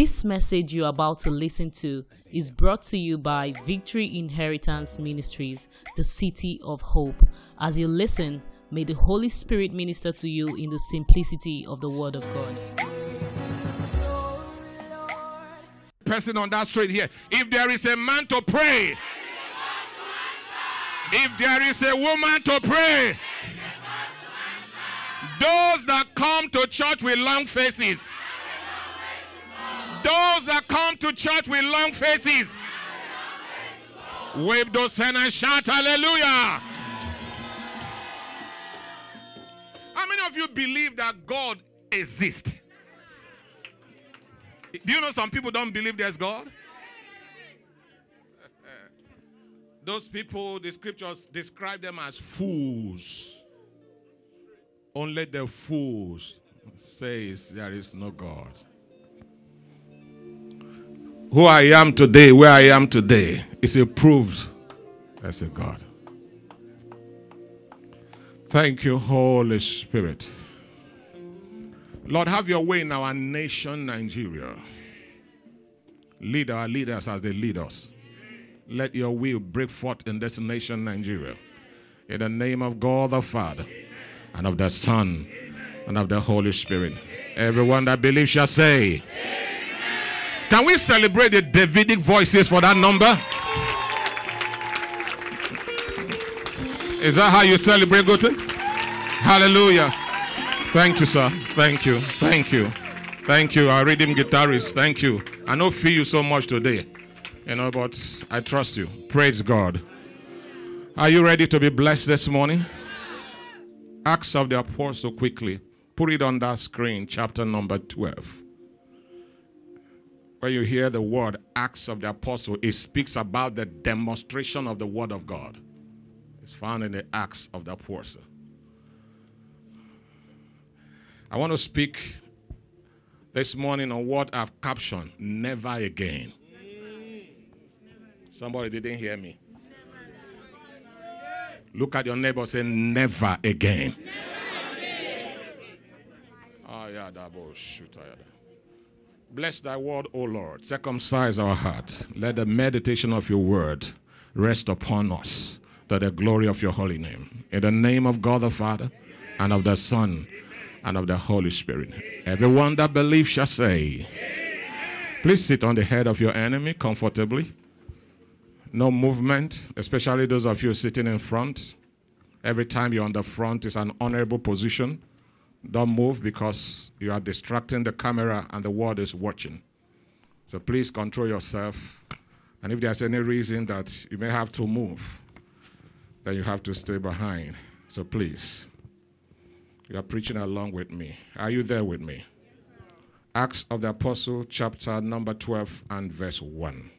This message you're about to listen to is brought to you by Victory Inheritance Ministries, the City of Hope. As you listen, may the Holy Spirit minister to you in the simplicity of the Word of God. Person on that street here. If there is a man to pray, if there is a woman to pray, those that come to church with long faces, those that come to church with long faces, wave those hands and shout hallelujah. How many of you believe that God exists? Do you know some people don't believe there's God? Those people, the scriptures describe them as fools. Only the fools says there is no God. Who I am today, where I am today, is a proof there's a God. Thank you, Holy Spirit. Lord, have your way in our nation, Nigeria. Lead our leaders as they lead us. Let your will break forth in this nation, Nigeria. In the name of God the Father, and of the Son, and of the Holy Spirit. Everyone that believes shall say, Can we celebrate the Davidic voices for that number? Is that how you celebrate Guten? Hallelujah. Thank you, sir. Thank you. Thank you. Thank you, our rhythm guitarist. Thank you. I don't feel you so much today, you know, but I trust you. Praise God. Are you ready to be blessed this morning? Acts of the Apostle quickly. Put it on that screen, chapter number 12. Where you hear the word Acts of the Apostle, it speaks about the demonstration of the Word of God. It's found in the Acts of the Apostle. I want to speak this morning on what I've captioned Never Again. Somebody didn't hear me. Look at your neighbor say, Never again. Ah, yeah, that boy, shoot, ah, yeah. Bless thy word, O Lord. Circumcise our heart. Let the meditation of your word rest upon us to the glory of your holy name. In the name of God the Father, and of the Son, and of the Holy Spirit. Everyone that believes shall say, Please sit on the head of your enemy comfortably. No movement, especially those of you sitting in front. Every time you're on the front is an honorable position. Don't move because you are distracting the camera and the world is watching. So please control yourself. And if there's any reason that you may have to move, then you have to stay behind. So please, you are preaching along with me. Are you there with me? Acts of the Apostle, chapter number 12 and verse 1.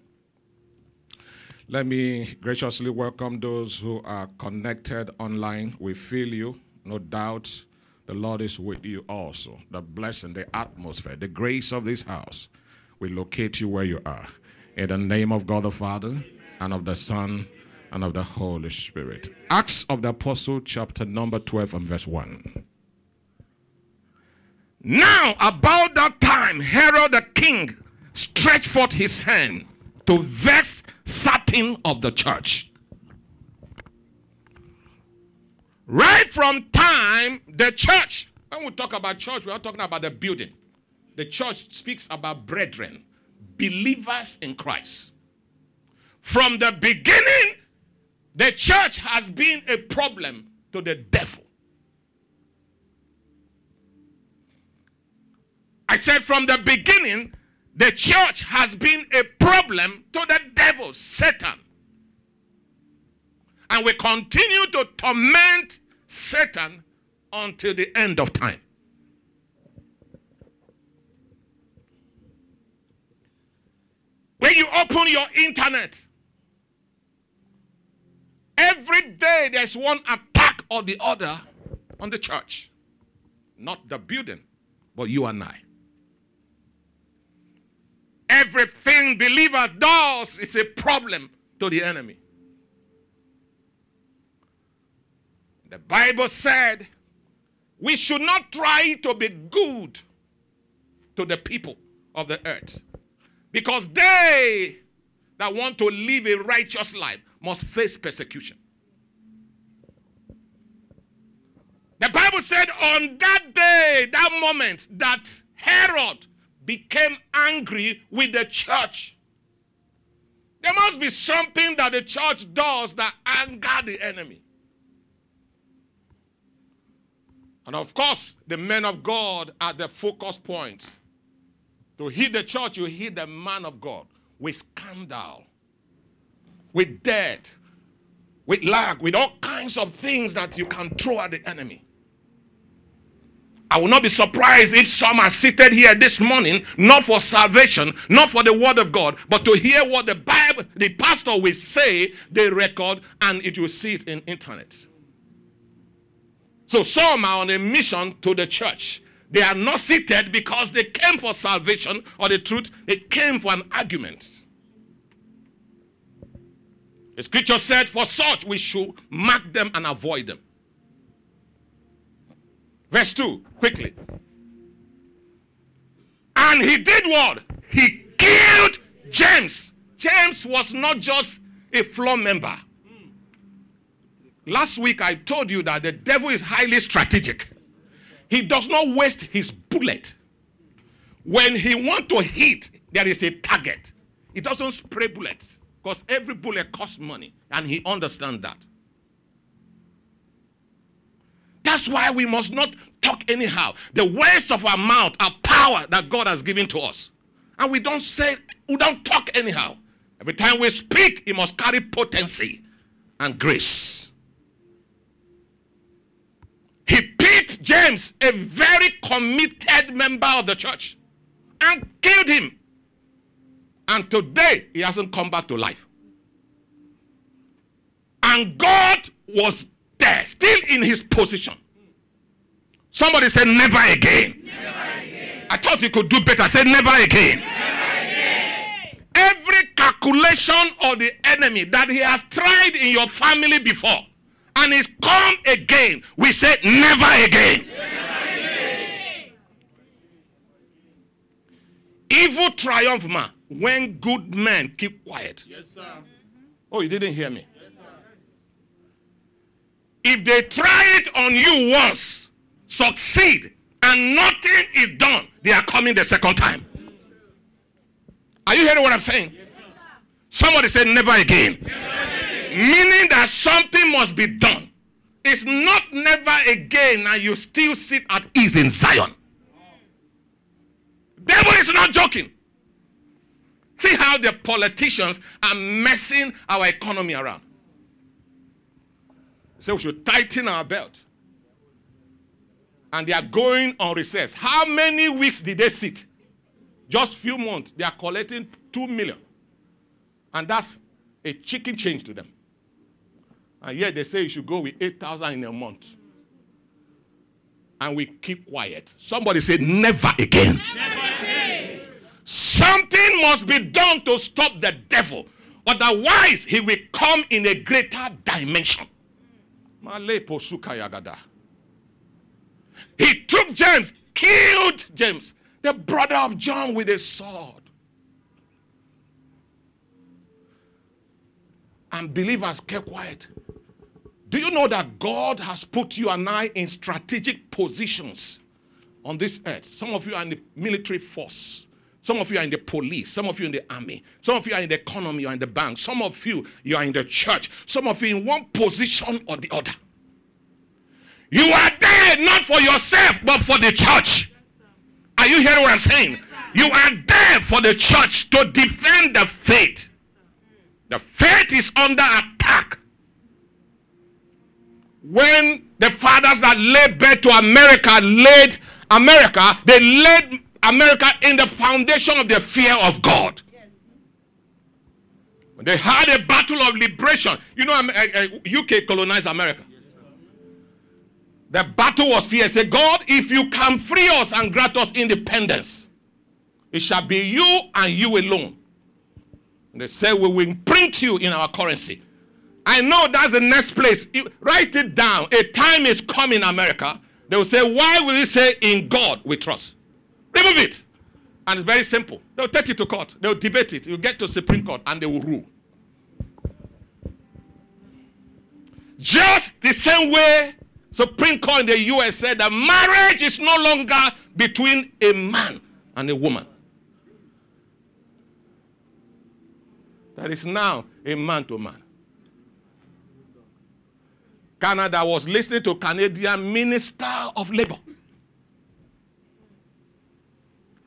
Let me graciously welcome those who are connected online. We feel you, no doubt. The Lord is with you also. The blessing, the atmosphere, the grace of this house will locate you where you are. In the name of God the Father, and of the Son, and of the Holy Spirit. Acts of the Apostle, chapter number 12 and verse 1. Now, about that time, Herod the king stretched forth his hand to vex certain of the church. Right from time, the church, when we talk about church, we are talking about the building. The church speaks about brethren, believers in Christ. From the beginning, the church has been a problem to the devil. I said from the beginning, the church has been a problem to the devil, Satan. And we continue to torment Satan until the end of time. When you open your internet, every day there's one attack or the other on the church. Not the building, but you and I. Everything believer does is a problem to the enemy. The Bible said we should not try to be good to the people of the earth, Because they that want to live a righteous life must face persecution. The Bible said on that day, that moment, that Herod became angry with the church. There must be something that the church does that anger the enemy. And of course, the men of God are the focus point. To hit the church, you hit the man of God with scandal, with death, with lack, with all kinds of things that you can throw at the enemy. I will not be surprised if some are seated here this morning, not for salvation, not for the word of God, but to hear what the Bible, the pastor will say, they record, and it will see it in internet. So some are on a mission to the church. They are not seated because they came for salvation or the truth, they came for an argument. The scripture said, For such we should mark them and avoid them. Verse 2, quickly. And he did what? He killed James. James was not just a floor member. Last week I told you that the devil is highly strategic. He does not waste his bullet. When he want to hit, there is a target. He doesn't spray bullets because every bullet costs money and he understands that. That's why we must not talk anyhow. The words of our mouth are power that God has given to us. And we don't say, we don't talk anyhow. Every time we speak, it must carry potency and grace. He picked James, a very committed member of the church, and killed him. And today, he hasn't come back to life. And God was there, still in his position. Somebody said, never again. never again. I thought you could do better. Say, never again. never again. Every calculation of the enemy that he has tried in your family before and is come again, we say, never again. Never again. Evil triumph, man, when good men keep quiet. Yes, sir. Mm-hmm. Oh, you didn't hear me? If they try it on you once, succeed, and nothing is done, they are coming the second time. Are you hearing what I'm saying? Yes, Somebody said never again. never again. Meaning that something must be done. It's not never again and you still sit at ease in Zion. Devil is not joking. See how the politicians are messing our economy around. So we should tighten our belt. And they are going on recess. How many weeks did they sit? Just few months. They are collecting two million. And that's a chicken change to them. And yet they say you should go with 8,000 in a month. And we keep quiet. Somebody said, never again. Never again. Something must be done to stop the devil. Otherwise, he will come in a greater dimension. He took James, killed James, the brother of John, with a sword. And believers kept quiet. Do you know that God has put you and I in strategic positions on this earth? Some of you are in the military force. Some of you are in the police. Some of you in the army. Some of you are in the economy or in the bank. Some of you, you are in the church. Some of you in one position or the other. You are there not for yourself, but for the church. Are you hearing what I'm saying? You are there for the church to defend the faith. The faith is under attack. When the fathers that laid birth to America laid America, they laid America in the foundation of the fear of God. They had a battle of liberation. You know, UK uh, uh, colonized America. The battle was fear. Say, God, if you can free us and grant us independence, it shall be you and you alone. And they say, we will print you in our currency. I know that's the next place. You, write it down. A time is coming, in America. They will say, why will you say in God we trust? Remove it. And it's very simple. They'll take it to court. They'll debate it. You get to Supreme Court and they will rule. Just the same way Supreme Court in the US said that marriage is no longer between a man and a woman. That is now a man to man. Canada was listening to Canadian Minister of Labor.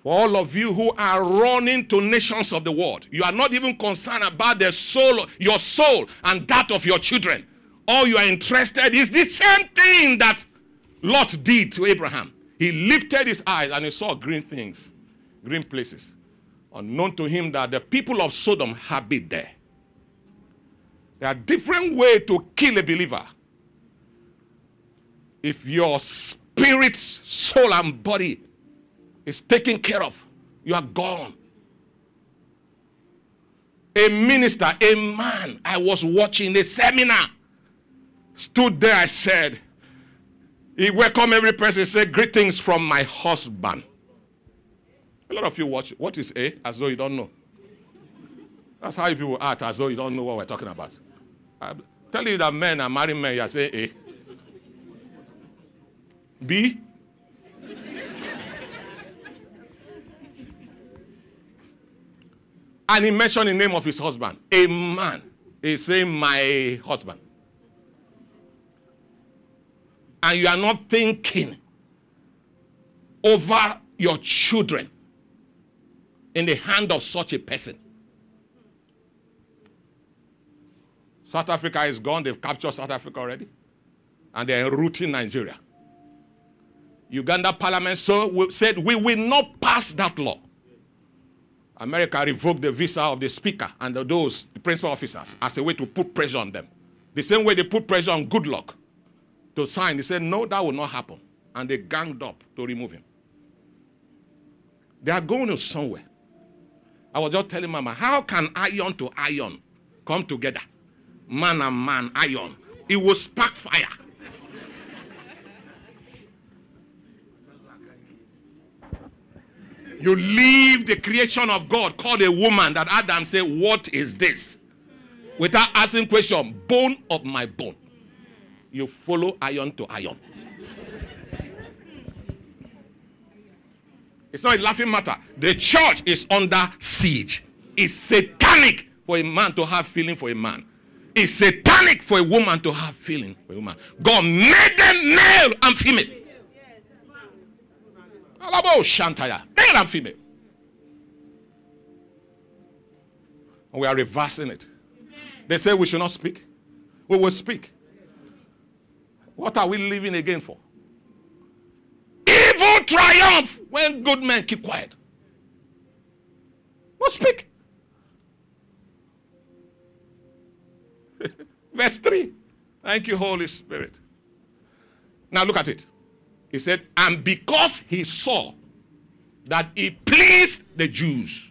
For all of you who are running to nations of the world, you are not even concerned about the soul, your soul, and that of your children. All you are interested is the same thing that Lot did to Abraham. He lifted his eyes and he saw green things, green places. Unknown to him that the people of Sodom been there. There are different ways to kill a believer. If your spirit, soul, and body is taken care of, you are gone. A minister, a man, I was watching a seminar, stood there, I said, he welcomed every person, said, Greetings from my husband. A lot of you watch, what is A? As though you don't know. That's how people act, as though you don't know what we're talking about. I tell you that men are marrying men, you are saying A. B. and he mentioned the name of his husband. A man is saying, My husband. And you are not thinking over your children in the hand of such a person. South Africa is gone. They've captured South Africa already. And they're enrooting Nigeria. Uganda parliament so said, we will not pass that law. America revoked the visa of the speaker and those the principal officers as a way to put pressure on them. The same way they put pressure on Goodluck to sign. They said, no, that will not happen. And they ganged up to remove him. They are going somewhere. I was just telling Mama, how can iron to iron come together? Man and man, iron. It will spark fire. You leave the creation of God called a woman that Adam said, What is this? Without asking question, bone of my bone. You follow iron to iron. It's not a laughing matter. The church is under siege. It's satanic for a man to have feeling for a man. It's satanic for a woman to have feeling for a woman. God made them male and female. Shantaya, male and female. And we are reversing it. They say we should not speak. We will speak. What are we living again for? Evil triumph when good men keep quiet. We'll speak. Verse 3. Thank you, Holy Spirit. Now look at it. He said, and because he saw that it pleased the Jews.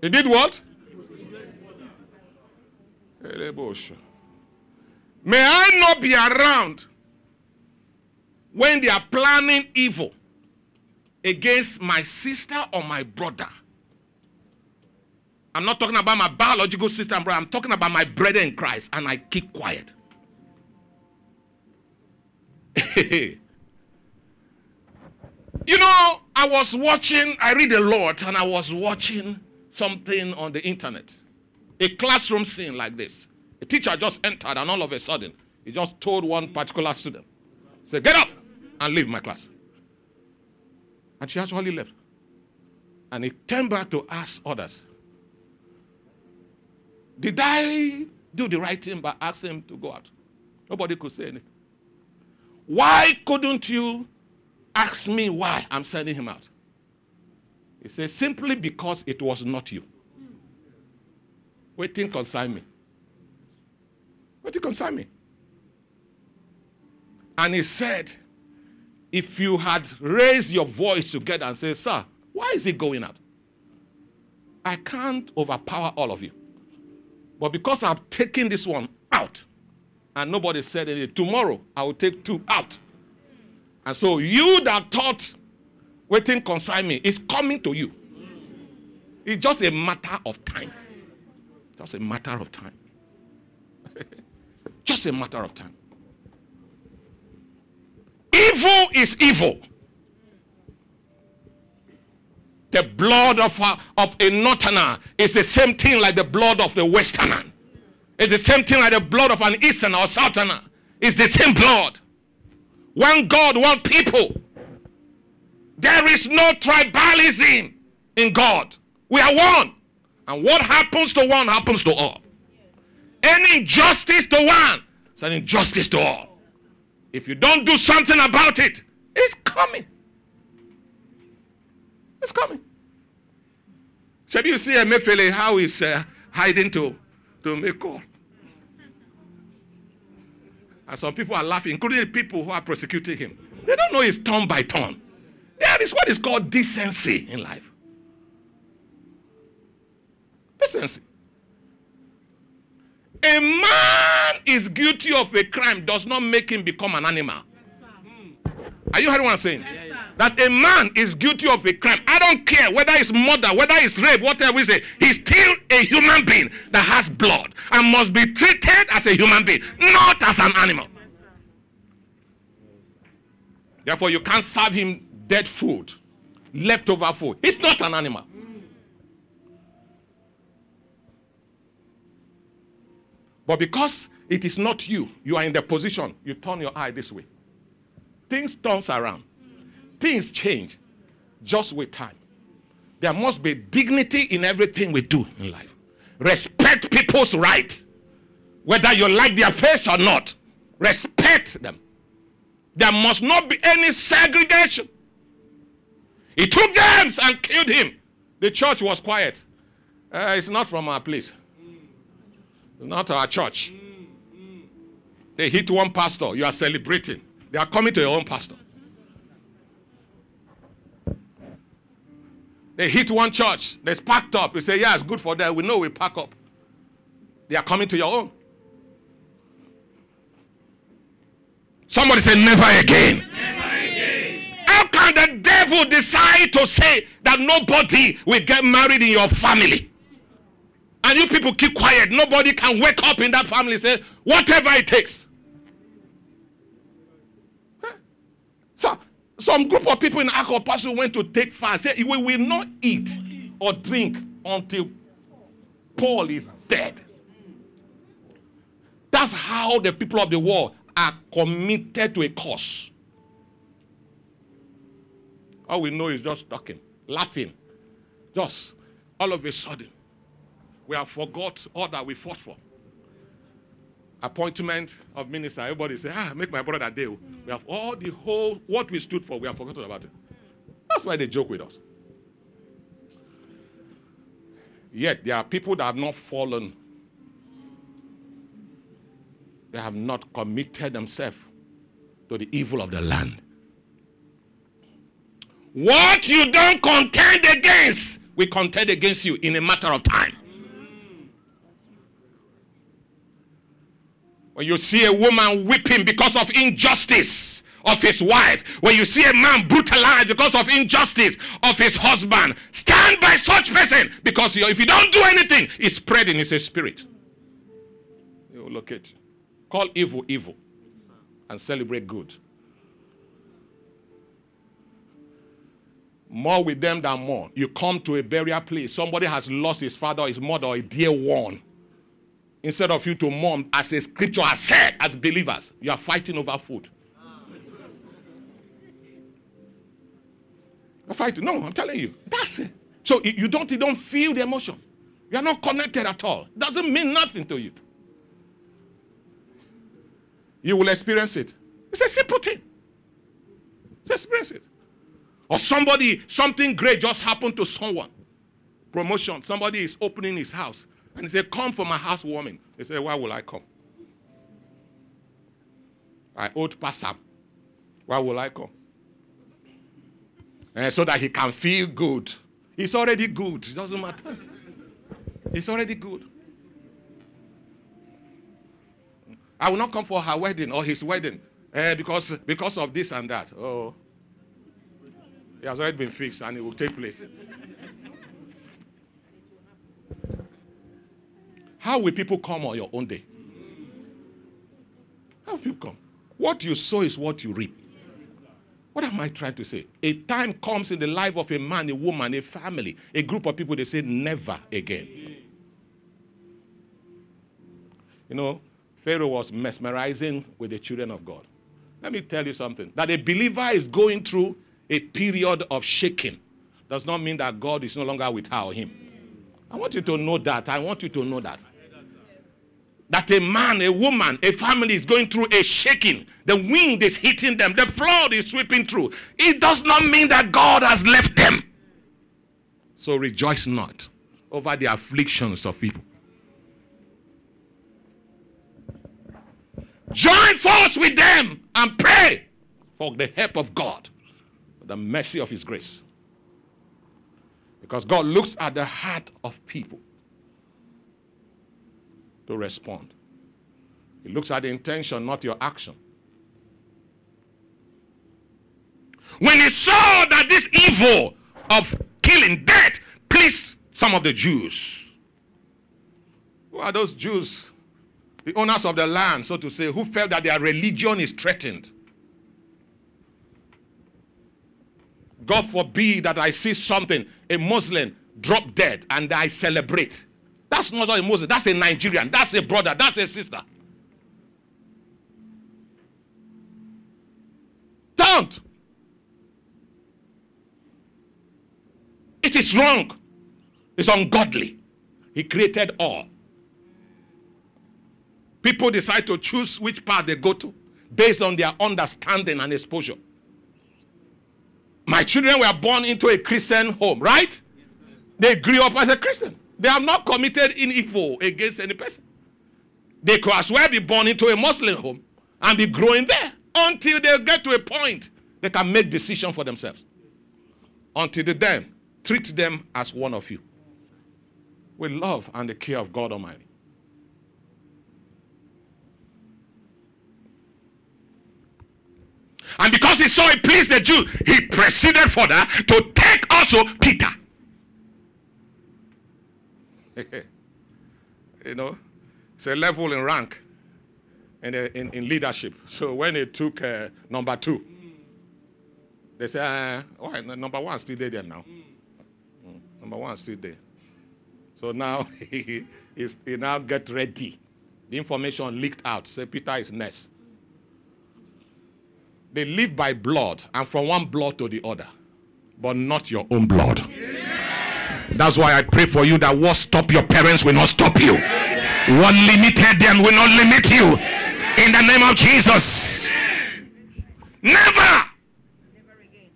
He did what? May I not be around when they are planning evil against my sister or my brother. I'm not talking about my biological sister and brother. I'm talking about my brother in Christ, and I keep quiet. you know, I was watching, I read a lot, and I was watching something on the internet. A classroom scene like this. A teacher just entered, and all of a sudden, he just told one particular student, say, get up and leave my class. And she actually left. And he came back to ask others, did I do the right thing by asking him to go out? Nobody could say anything. Why couldn't you ask me why I'm sending him out? He says, simply because it was not you. Waiting concern me. Waiting concern me. And he said, if you had raised your voice together and said, Sir, why is he going out? I can't overpower all of you. But because I've taken this one out, and nobody said anything, tomorrow I will take two out. And so you that thought waiting consign me is coming to you. It's just a matter of time. Just a matter of time. just a matter of time. Evil is evil. The blood of a, of a northerner is the same thing like the blood of the westerner. It's the same thing like the blood of an easterner or southerner. It's the same blood. One God, one people. There is no tribalism in God. We are one. And what happens to one happens to all. Any injustice to one is an injustice to all. If you don't do something about it, it's coming. It's coming. Shall you see Emefiele how he's uh, hiding to, to make call? And some people are laughing, including the people who are prosecuting him. They don't know it's turn by turn. There is what is called decency in life. Decency. A man is guilty of a crime does not make him become an animal. Are you hearing what I'm saying? That a man is guilty of a crime. I don't care whether it's murder, whether it's rape, whatever we say. He's still a human being that has blood and must be treated as a human being, not as an animal. Therefore, you can't serve him dead food, leftover food. He's not an animal. But because it is not you, you are in the position, you turn your eye this way. Things turns around. Things change just with time. There must be dignity in everything we do in life. Respect people's right, whether you like their face or not. Respect them. There must not be any segregation. He took James and killed him. The church was quiet. Uh, it's not from our place. It's not our church. They hit one pastor. You are celebrating. They are coming to your own pastor. They hit one church. They packed up. We say, yeah, it's good for them. We know we pack up. They are coming to your own. Somebody say, never again. Never again. How can the devil decide to say that nobody will get married in your family? And you people keep quiet. Nobody can wake up in that family say, whatever it takes. So, some group of people in Akopassu went to take fast. Say, we will not eat or drink until Paul is dead. That's how the people of the world are committed to a cause. All we know is just talking, laughing. Just all of a sudden, we have forgot all that we fought for. Appointment of minister. Everybody say, ah, make my brother deal. We have all the whole, what we stood for, we have forgotten about it. That's why they joke with us. Yet there are people that have not fallen they have not committed themselves to the evil of the land. What you don't contend against, we contend against you in a matter of time. When you see a woman weeping because of injustice of his wife, when you see a man brutalized because of injustice of his husband, stand by such person because if you don't do anything, it's spreading. It's a spirit. You look at. Call evil evil and celebrate good. More with them than more. You come to a burial place. Somebody has lost his father his mother or a dear one. Instead of you to mourn, as a scripture has said, as believers, you are fighting over food. You're fighting. No, I'm telling you. That's it. So you don't, you don't feel the emotion. You are not connected at all. Doesn't mean nothing to you you will experience it. It's a simple thing. Just experience it. Or somebody, something great just happened to someone. Promotion. Somebody is opening his house. And he said, Come for my housewarming. They said, Why will I come? I owed Passam. Why will I come? And so that he can feel good. He's already good. It doesn't matter. He's already good. I will not come for her wedding or his wedding. Eh, because, because of this and that. Oh. It has already been fixed and it will take place. How will people come on your own day? How will people come? What you sow is what you reap. What am I trying to say? A time comes in the life of a man, a woman, a family, a group of people, they say, never again. You know, Pharaoh was mesmerizing with the children of God. Let me tell you something that a believer is going through a period of shaking does not mean that God is no longer with her or him. I want you to know that. I want you to know that. That a man, a woman, a family is going through a shaking. The wind is hitting them, the flood is sweeping through. It does not mean that God has left them. So rejoice not over the afflictions of people. Join force with them and pray for the help of God, the mercy of His grace. Because God looks at the heart of people to respond. He looks at the intention, not your action. When he saw that this evil of killing, death, pleased some of the Jews. Who are those Jews? The owners of the land, so to say, who felt that their religion is threatened. God forbid that I see something, a Muslim drop dead, and I celebrate. That's not a Muslim, that's a Nigerian, that's a brother, that's a sister. Don't. It is wrong. It's ungodly. He created all. People decide to choose which path they go to based on their understanding and exposure. My children were born into a Christian home, right? They grew up as a Christian. They have not committed in evil against any person. They could as well be born into a Muslim home and be growing there until they get to a point they can make decision for themselves. Until then, treat them as one of you with love and the care of God Almighty. And because he saw it pleased the Jew, he proceeded further to take also Peter. you know, it's a level in rank in, in, in leadership. So when he took uh, number two, they said, uh, oh, number one still there, now. Mm, number one still there. So now he, he now get ready. The information leaked out. Say Peter is next. They live by blood and from one blood to the other, but not your own blood. That's why I pray for you that what stop your parents will not stop you. What limited them will not limit you. In the name of Jesus. Never. Again.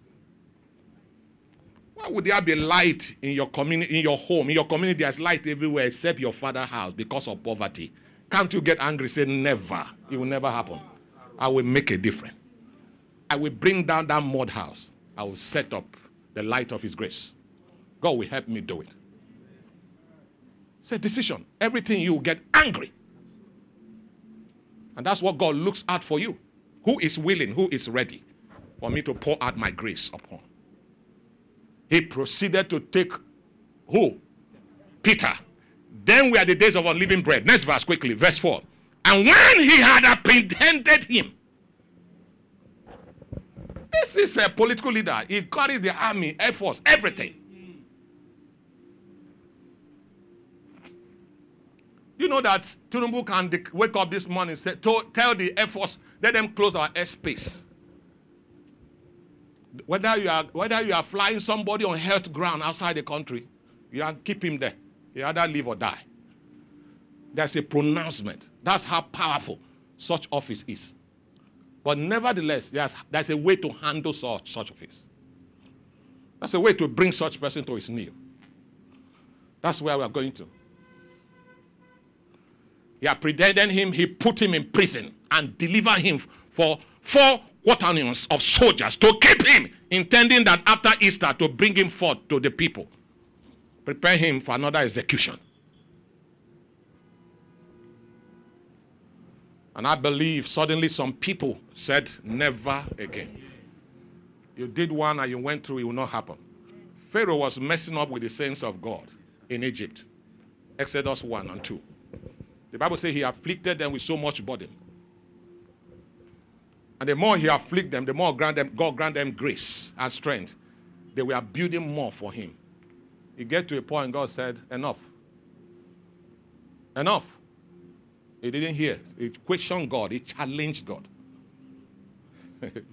Why would there be light in your community, in your home, in your community? There's light everywhere except your father's house because of poverty. Can't you get angry? Say never. It will never happen. I will make a difference. I will bring down that mud house. I will set up the light of His grace. God will help me do it. It's a decision. Everything you get angry. And that's what God looks at for you. Who is willing, who is ready for me to pour out my grace upon? He proceeded to take who? Peter. Then we are the days of unleavened bread. Next verse quickly, verse 4. And when he had apprehended him, this is a political leader. He carries the army, air force, everything. You know that Tinubu can wake up this morning say, tell the Air Force, let them close our airspace. Whether you are whether you are flying somebody on health ground outside the country, you are keep him there. He either live or die. There's a pronouncement. That's how powerful such office is. But nevertheless, there's, there's a way to handle such, such office. That's a way to bring such person to his knee. That's where we are going to. He apprehended him, he put him in prison and delivered him for four quaternions of soldiers to keep him, intending that after Easter to bring him forth to the people, prepare him for another execution. And I believe suddenly some people said, Never again. You did one and you went through, it will not happen. Pharaoh was messing up with the saints of God in Egypt. Exodus 1 and 2. The Bible says he afflicted them with so much burden. And the more he afflicted them, the more grant them, God grant them grace and strength. They were building more for him. He get to a point, God said, Enough. Enough. He didn't hear. He questioned God. He challenged God. the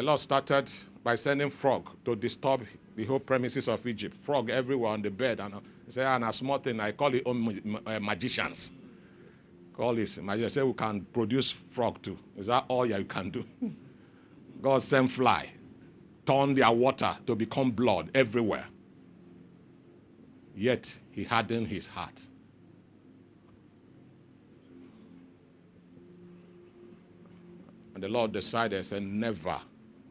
Lord started by sending frog to disturb the whole premises of Egypt. Frog everywhere on the bed. And he said, and a small thing, I call it uh, magicians. Call this. Magicians say we can produce frog too. Is that all you can do? God sent fly, turn their water to become blood everywhere. Yet he hardened his heart. And the Lord decided, said, Never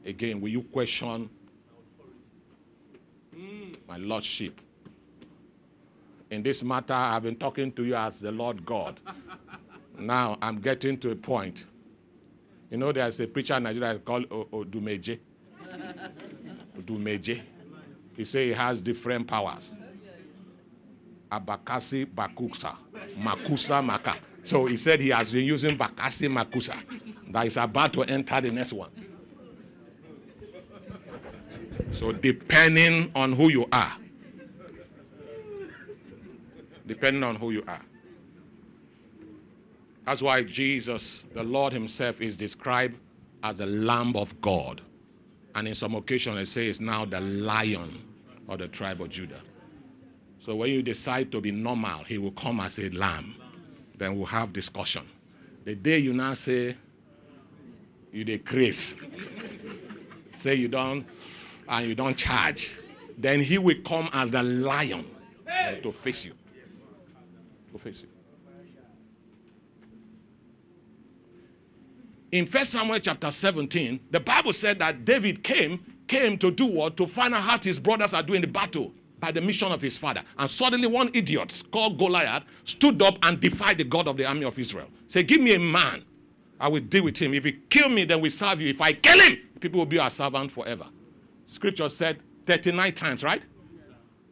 again will you question my Lordship. In this matter, I've been talking to you as the Lord God. now I'm getting to a point. You know, there's a preacher in Nigeria called Odumeje. Odumeje. He say he has different powers. Abakasi Bakusa. Makusa Maka. So he said he has been using Bakasi Makusa. That is about to enter the next one. So depending on who you are, depending on who you are. That's why Jesus, the Lord Himself, is described as the Lamb of God. And in some occasions, it says now the lion of the tribe of Judah. So when you decide to be normal, He will come as a lamb. Then we'll have discussion. The day you now say, you decrease, say you don't and you don't charge, then he will come as the lion to face you. Face you. In 1 Samuel chapter 17, the Bible said that David came, came to do what? To find out how his brothers are doing the battle by the mission of his father. And suddenly one idiot called Goliath stood up and defied the God of the army of Israel. Say, give me a man. I will deal with him. If he kill me, then we serve you. If I kill him, people will be our servant forever. Scripture said 39 times, right?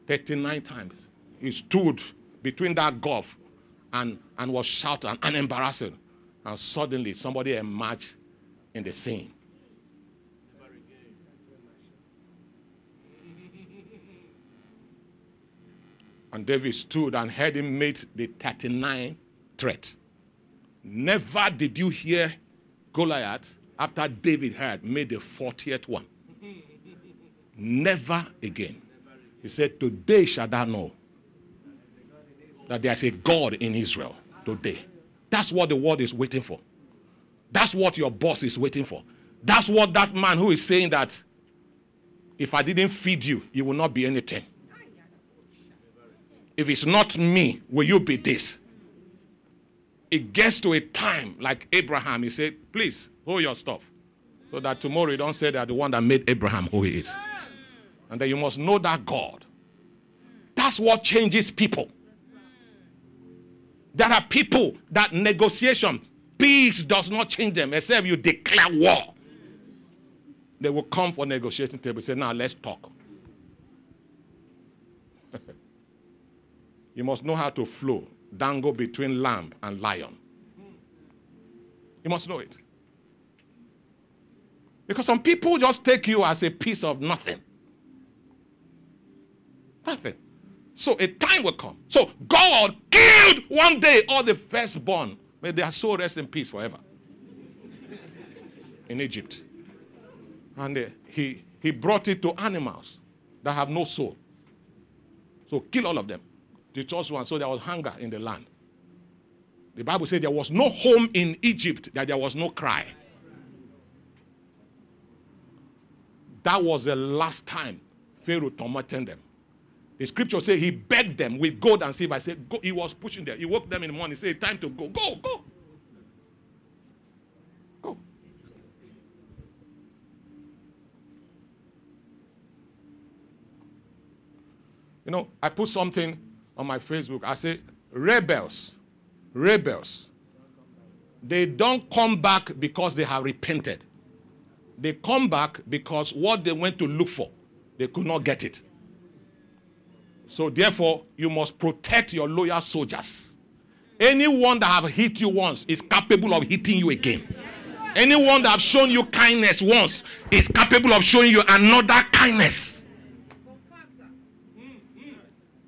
39 times. He stood between that gulf and, and was shouting and embarrassing. And suddenly somebody emerged in the scene. And David stood and heard him make the 39 threat. Never did you hear Goliath after David had made the 40th one. Never again. He said, Today shall thou know that there's a God in Israel. Today. That's what the world is waiting for. That's what your boss is waiting for. That's what that man who is saying that if I didn't feed you, you will not be anything. If it's not me, will you be this? It gets to a time like Abraham, he said, please hold your stuff. So that tomorrow you don't say that the one that made Abraham who he is. And that you must know that God. That's what changes people. There are people that negotiation, peace does not change them except you declare war. They will come for negotiating table say, now let's talk. you must know how to flow, dangle between lamb and lion. You must know it. Because some people just take you as a piece of nothing. Nothing. So a time will come. So God killed one day all the firstborn. May their soul rest in peace forever. in Egypt. And uh, he, he brought it to animals that have no soul. So kill all of them. The first one. So there was hunger in the land. The Bible said there was no home in Egypt that there was no cry. That was the last time Pharaoh tormented them. The scripture says he begged them with gold and silver. I said, go. He was pushing them. He woke them in the morning. He said, time to go. Go, go. Go. You know, I put something on my Facebook. I say, rebels, rebels They don't come back because they have repented. They come back because what they went to look for, they could not get it. So therefore, you must protect your loyal soldiers. Anyone that have hit you once is capable of hitting you again. Anyone that have shown you kindness once is capable of showing you another kindness.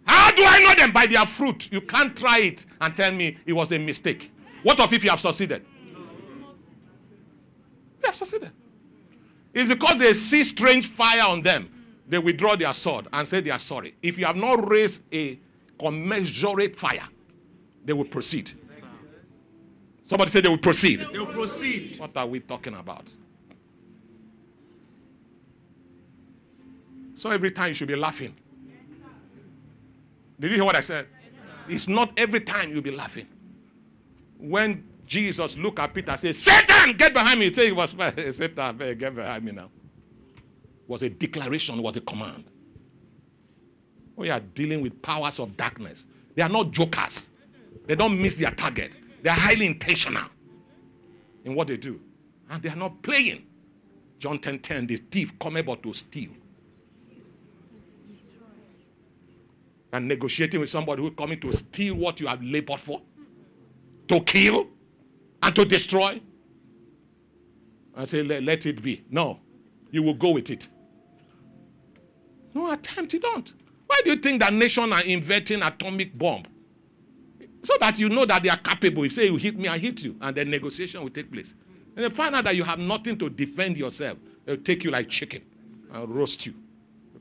How do I know them? By their fruit. You can't try it and tell me it was a mistake. What of if you have succeeded? You have succeeded. It's because they see strange fire on them. They withdraw their sword and say they are sorry. If you have not raised a commensurate fire, they will proceed. Somebody say they will proceed. They will proceed. What are we talking about? So every time you should be laughing. Did you hear what I said? It's not every time you'll be laughing. When Jesus looked at Peter and said, Satan, get behind me. He said, was Satan, get behind me now. Was a declaration, was a command. We are dealing with powers of darkness. They are not jokers. They don't miss their target. They are highly intentional in what they do. And they are not playing. John 10 10, the thief come about to steal. And negotiating with somebody who coming to steal what you have labored for, to kill, and to destroy. I say, let, let it be. No, you will go with it. No attempt, you don't. Why do you think that nation are inventing atomic bomb? So that you know that they are capable. You say you hit me, I hit you, and then negotiation will take place. And they find out that you have nothing to defend yourself. They'll take you like chicken and roast you.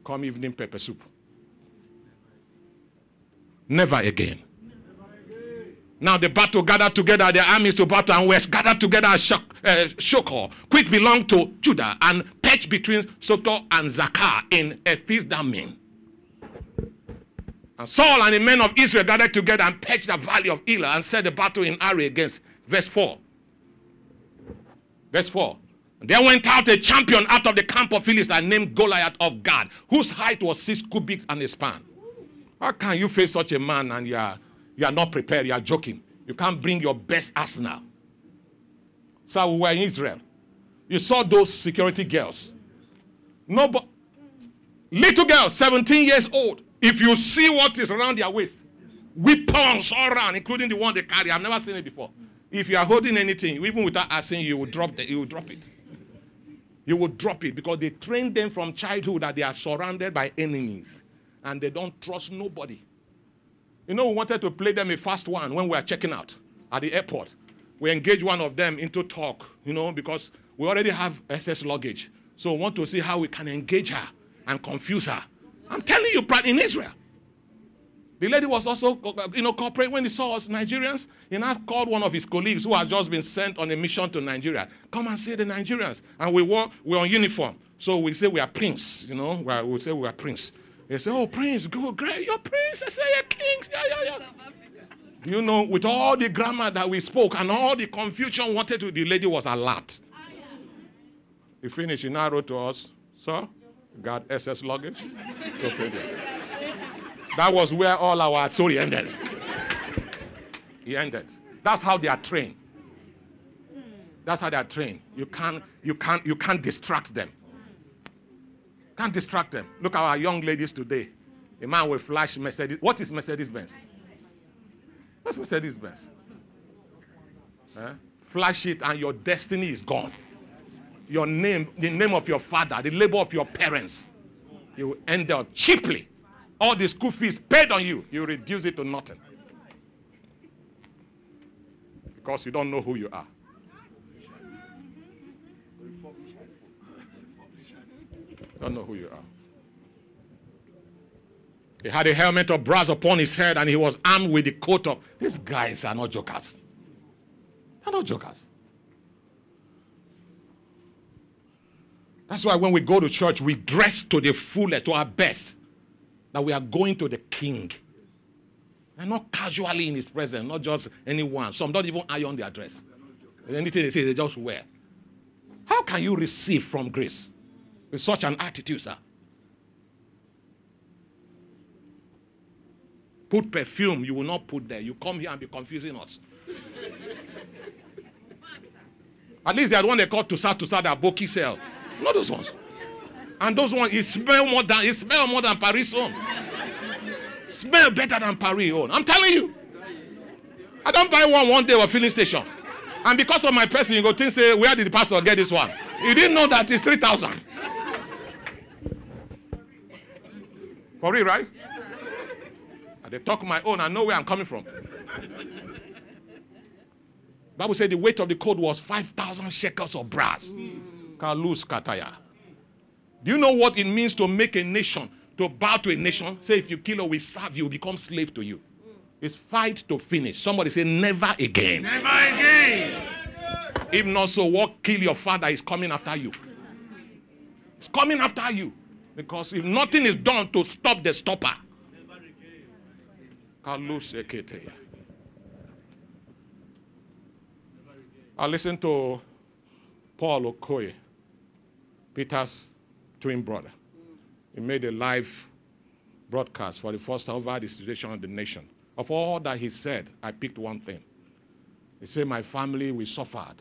Come evening pepper soup. Never again. Now the battle gathered together, the armies to battle and west gathered together at Shok, Shokor, eh, which belonged to Judah, and perched between Soto and Zakar in Ephes-dammim. And Saul and the men of Israel gathered together and pitched the valley of Elah and set the battle in array against. Verse 4. Verse 4. There went out a champion out of the camp of Philistine named Goliath of Gath, whose height was six cubits and a span. How can you face such a man and you are, you are not prepared? You are joking. You can't bring your best arsenal. So we were in Israel. You saw those security girls. No, but little girls, 17 years old. If you see what is around their waist, weapons all around, including the one they carry. I've never seen it before. If you are holding anything, even without asking, you will drop the, you will drop it. You will drop it because they train them from childhood that they are surrounded by enemies and they don't trust nobody. You know, we wanted to play them a fast one when we were checking out at the airport. We engaged one of them into talk, you know, because we already have excess luggage. So we want to see how we can engage her and confuse her. I'm telling you, in Israel. The lady was also, uh, you know, corporate when he saw us Nigerians. He now called one of his colleagues who had just been sent on a mission to Nigeria. Come and see the Nigerians. And we were, we're on uniform. So we say we are prince, you know, we say we are prince. They say, oh, prince, good, great, you're prince. I say, you're kings. Yeah, yeah, yeah. You know, with all the grammar that we spoke and all the confusion wanted to, the lady was alert. Oh, he finished, he now wrote to us, sir, got SS luggage? That was where all our story ended. He ended. That's how they are trained. Hmm. That's how they are trained. You can't, you can't, you can't distract them. Can't distract them. Look at our young ladies today. A man will flash Mercedes. What is Mercedes Benz? What's Mercedes Benz? Eh? Flash it and your destiny is gone your name, the name of your father, the labor of your parents, you will end up cheaply. All the school fees paid on you, you reduce it to nothing. Because you don't know who you are. I don't know who you are. He had a helmet of brass upon his head and he was armed with the coat of. These guys are not jokers. They're not jokers. That's why when we go to church, we dress to the fullest, to our best, that we are going to the King. And not casually in his presence, not just anyone. Some don't even iron their dress. Anything they say, they just wear. How can you receive from grace with such an attitude, sir? Put perfume, you will not put there. You come here and be confusing us. At least they are one they call Tusa Tusa that Boki sell. Not those ones. And those ones, it smell more than it smell more than Paris own. Smell better than Paris own. I'm telling you. I don't buy one one day or filling station. And because of my person, you go think say, where did the pastor get this one? You didn't know that it's 3,000. For real, right? they talk my own. I know where I'm coming from. Bible said the weight of the code was 5,000 shekels of brass. Kalus kataya. Do you know what it means to make a nation, to bow to a nation? Say, if you kill or we serve you, become slave to you. It's fight to finish. Somebody say, never again. Never again. If not so, what kill your father is coming after you. It's coming after you. Because if nothing is done to stop the stopper, I listened to Paul Okoye, Peter's twin brother. He made a live broadcast for the first time over the situation of the nation. Of all that he said, I picked one thing. He said, My family, we suffered.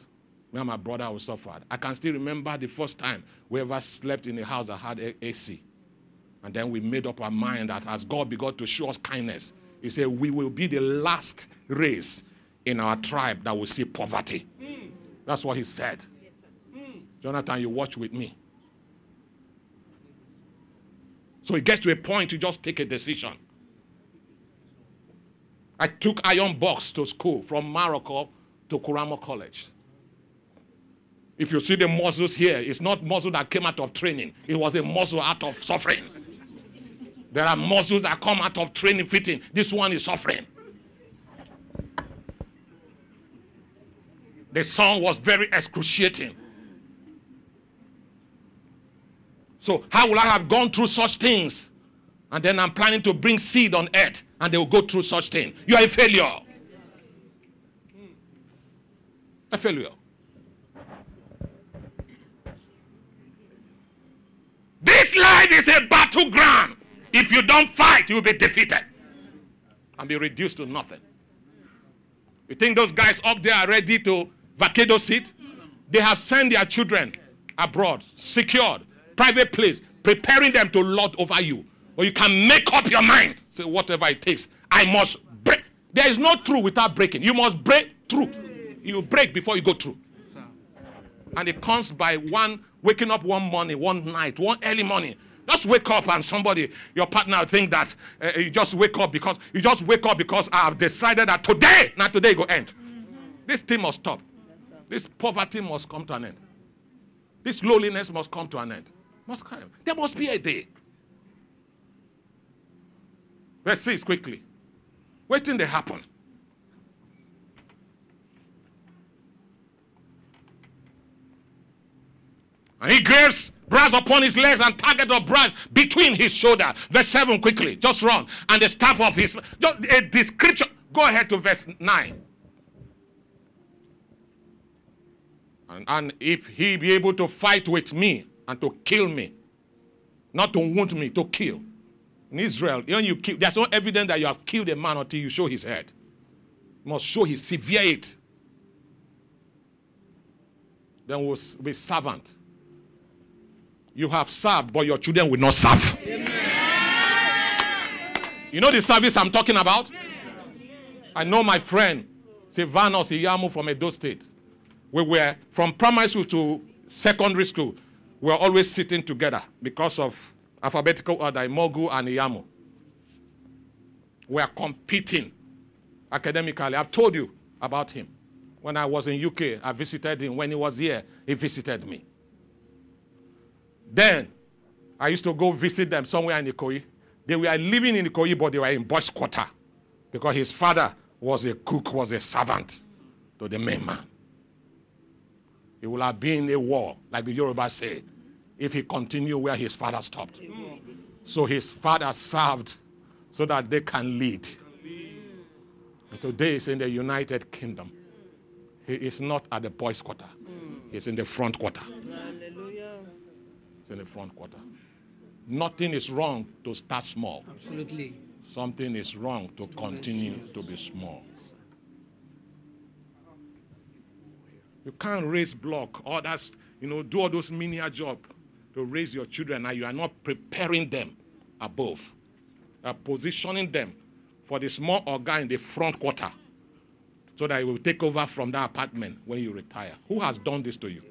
Me and my brother, we suffered. I can still remember the first time we ever slept in a house that had a- AC. And then we made up our mind that as God began to show us kindness, He said, We will be the last race in our tribe that will see poverty. Mm. That's what He said. Mm. Jonathan, you watch with me. So it gets to a point you just take a decision. I took iron box to school from Maroko to Kuramo College. If you see the muscles here, it's not muscle that came out of training. It was a muscle out of suffering. There are muscles that come out of training fitting. This one is suffering. The song was very excruciating. So, how will I have gone through such things? And then I'm planning to bring seed on earth, and they will go through such thing. You are a failure. A failure. This life is a battleground. If you don't fight, you'll be defeated and be reduced to nothing. You think those guys up there are ready to vacate seats? They have sent their children abroad, secured, private place, preparing them to lord over you. Or you can make up your mind. Say, whatever it takes, I must break. There is no truth without breaking. You must break through. You break before you go through. And it comes by one waking up one morning, one night, one early morning. Just wake up and somebody, your partner, think that uh, you just wake up because you just wake up because I have decided that today, not today, go end. Mm-hmm. This thing must stop. This poverty must come to an end. This lowliness must come to an end. Must come. There must be a day. Verse 6 quickly. Waiting they happen. And he grabs brass upon his legs and target of brass between his shoulder. Verse 7 quickly. Just run. And the staff of his just a description. Go ahead to verse 9. And, and if he be able to fight with me and to kill me, not to wound me, to kill. In Israel, when you kill, there's no evidence that you have killed a man until you show his head. You must show his severe it. Then we'll be servant. You have served, but your children will not serve. You know the service I'm talking about? I know my friend, Silvanos Iyamu from Edo State. We were from primary school to secondary school. We were always sitting together because of alphabetical order, Imogu and Iyamu. We are competing academically. I've told you about him. When I was in UK, I visited him. When he was here, he visited me. Then I used to go visit them somewhere in Ikoyi. They were living in Ikoyi, but they were in boys' quarter because his father was a cook, was a servant to the main man. He would have been a war, like the Yoruba say, if he continued where his father stopped. So his father served so that they can lead. But today he's in the United Kingdom. He is not at the boys' quarter. He's in the front quarter in the front quarter. Nothing is wrong to start small. Absolutely. Something is wrong to continue to be small. You can't raise block, others, you know, do all those menial job to raise your children, and you are not preparing them above. You are positioning them for the small organ in the front quarter so that it will take over from that apartment when you retire. Who has done this to you?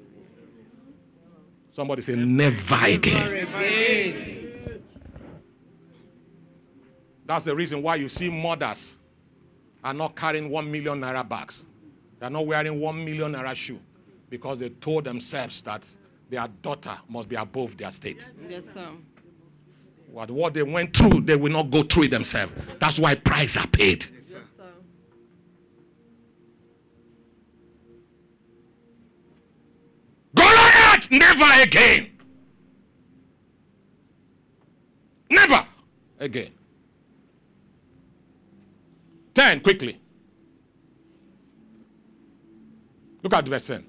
Somebody say, never again. That's the reason why you see mothers are not carrying one million naira bags. They're not wearing one million naira shoe because they told themselves that their daughter must be above their state. Yes, sir. What, what they went through, they will not go through it themselves. That's why prices are paid. Goliath, never again. Never again. 10, quickly. Look at verse 10.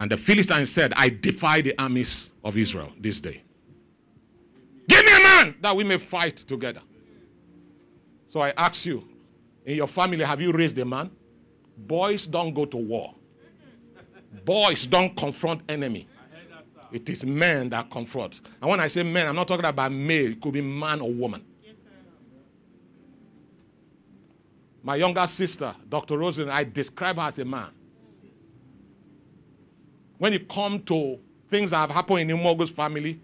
And the Philistines said, I defy the armies of Israel this day. Give me a man that we may fight together. So I ask you, in your family, have you raised a man? Boys don't go to war. Boys don't confront enemy. It is men that confront. And when I say men, I'm not talking about male. It could be man or woman. Yes, My younger sister, Dr. Rosen, I describe her as a man. When it comes to things that have happened in Imogu's family,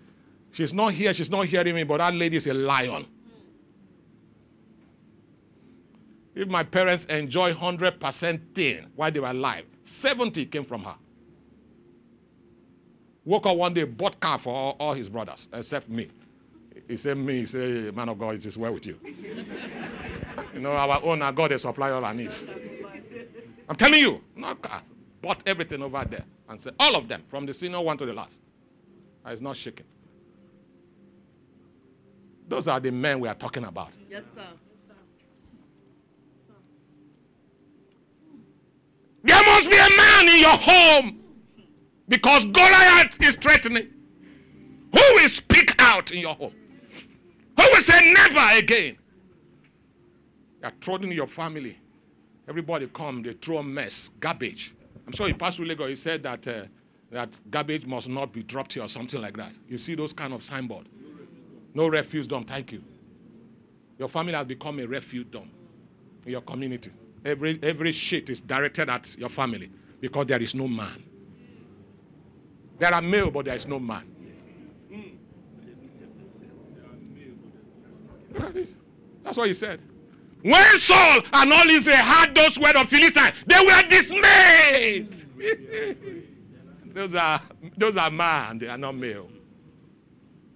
she's not here, she's not hearing me, but that lady is a lion. If my parents enjoy 100% thing while they were alive, 70 came from her. Woke up one day, bought car for all, all his brothers, except me. He said, me, he said, man of God, it is well with you. you know, our own, our God, they supply all our needs. I'm telling you, not car. Bought everything over there and said, all of them, from the senior one to the last. I it's not shaking. Those are the men we are talking about. Yes, sir. There must be a man in your home because Goliath is threatening. Who will speak out in your home? Who will say never again? You are thrown in your family. Everybody come, they throw a mess, garbage. I'm sure he passed through Lagos. He said that uh, that garbage must not be dropped here or something like that. You see those kind of signboard. No refuse dump. Thank you. Your family has become a refuse dump in your community. Every every shit is directed at your family because there is no man. There are male, but there is no man. Look at this. That's what he said. When Saul and all Israel heard those words of Philistine, they were dismayed. those are those are man, they are not male.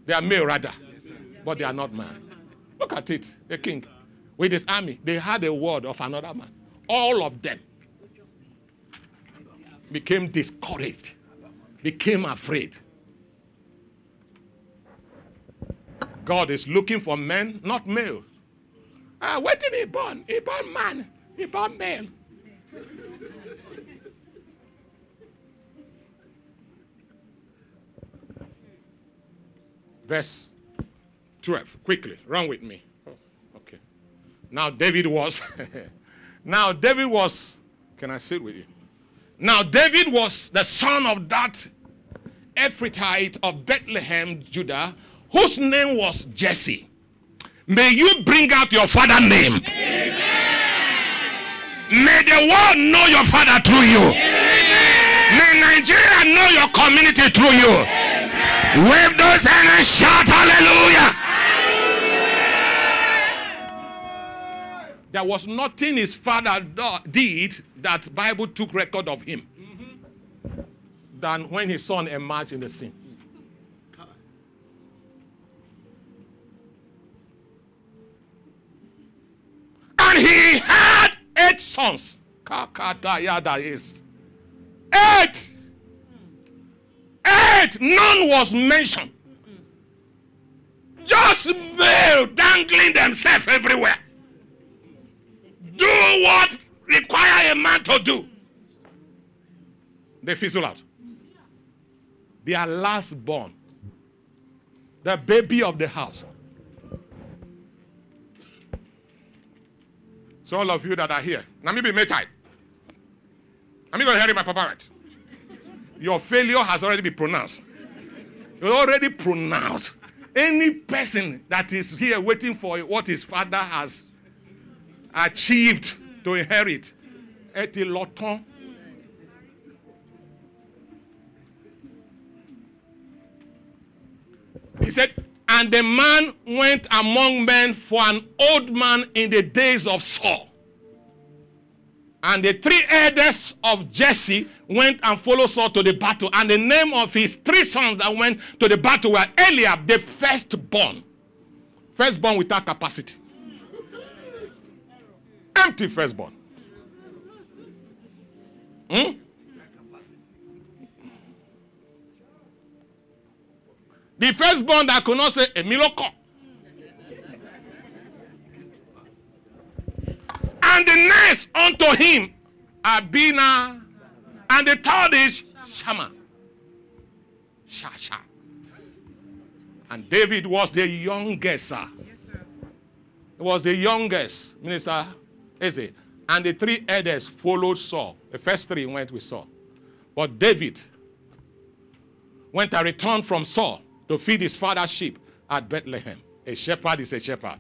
They are male rather, but they are not man. Look at it, the king with his army. They had a word of another man. All of them became discouraged, became afraid. God is looking for men, not male. Ah, what did he born? He born man. He born male. Verse 12. Quickly, run with me. Oh, okay. Now David was. now David was. Can I sit with you? Now David was the son of that Ephrathite of Bethlehem, Judah, whose name was Jesse. May you bring out your father name. Amen. May the world know your father through you. Amen. May Nigeria know your community through you. Amen. Wave those hands and shout hallelujah. There was nothing his father do- did that Bible took record of him than when his son emerged in the scene. And he had eight sons. Eight. Eight. None was mentioned. Just male dangling themselves everywhere. Do what require a man to do. They fizzle out. They are last born, the baby of the house. So all of you that are here, now me be made tight. I'm going to hear my papa right. Your failure has already been pronounced. It's already pronounced. Any person that is here waiting for what his father has achieved to inherit, et loton. He said, and the man went among men for an old man in the days of Saul. And the three elders of Jesse went and followed Saul to the battle. And the name of his three sons that went to the battle were Eliab, the firstborn. Firstborn without capacity. Empty firstborn. Hmm? The firstborn that could not say a miloko. And the next unto him, Abina. And the third is Shammah. Shasha. And David was the youngest, sir. He was the youngest, Minister Eze. And the three elders followed Saul. The first three went with Saul. But David went and returned from Saul to feed his father's sheep at Bethlehem. A shepherd is a shepherd.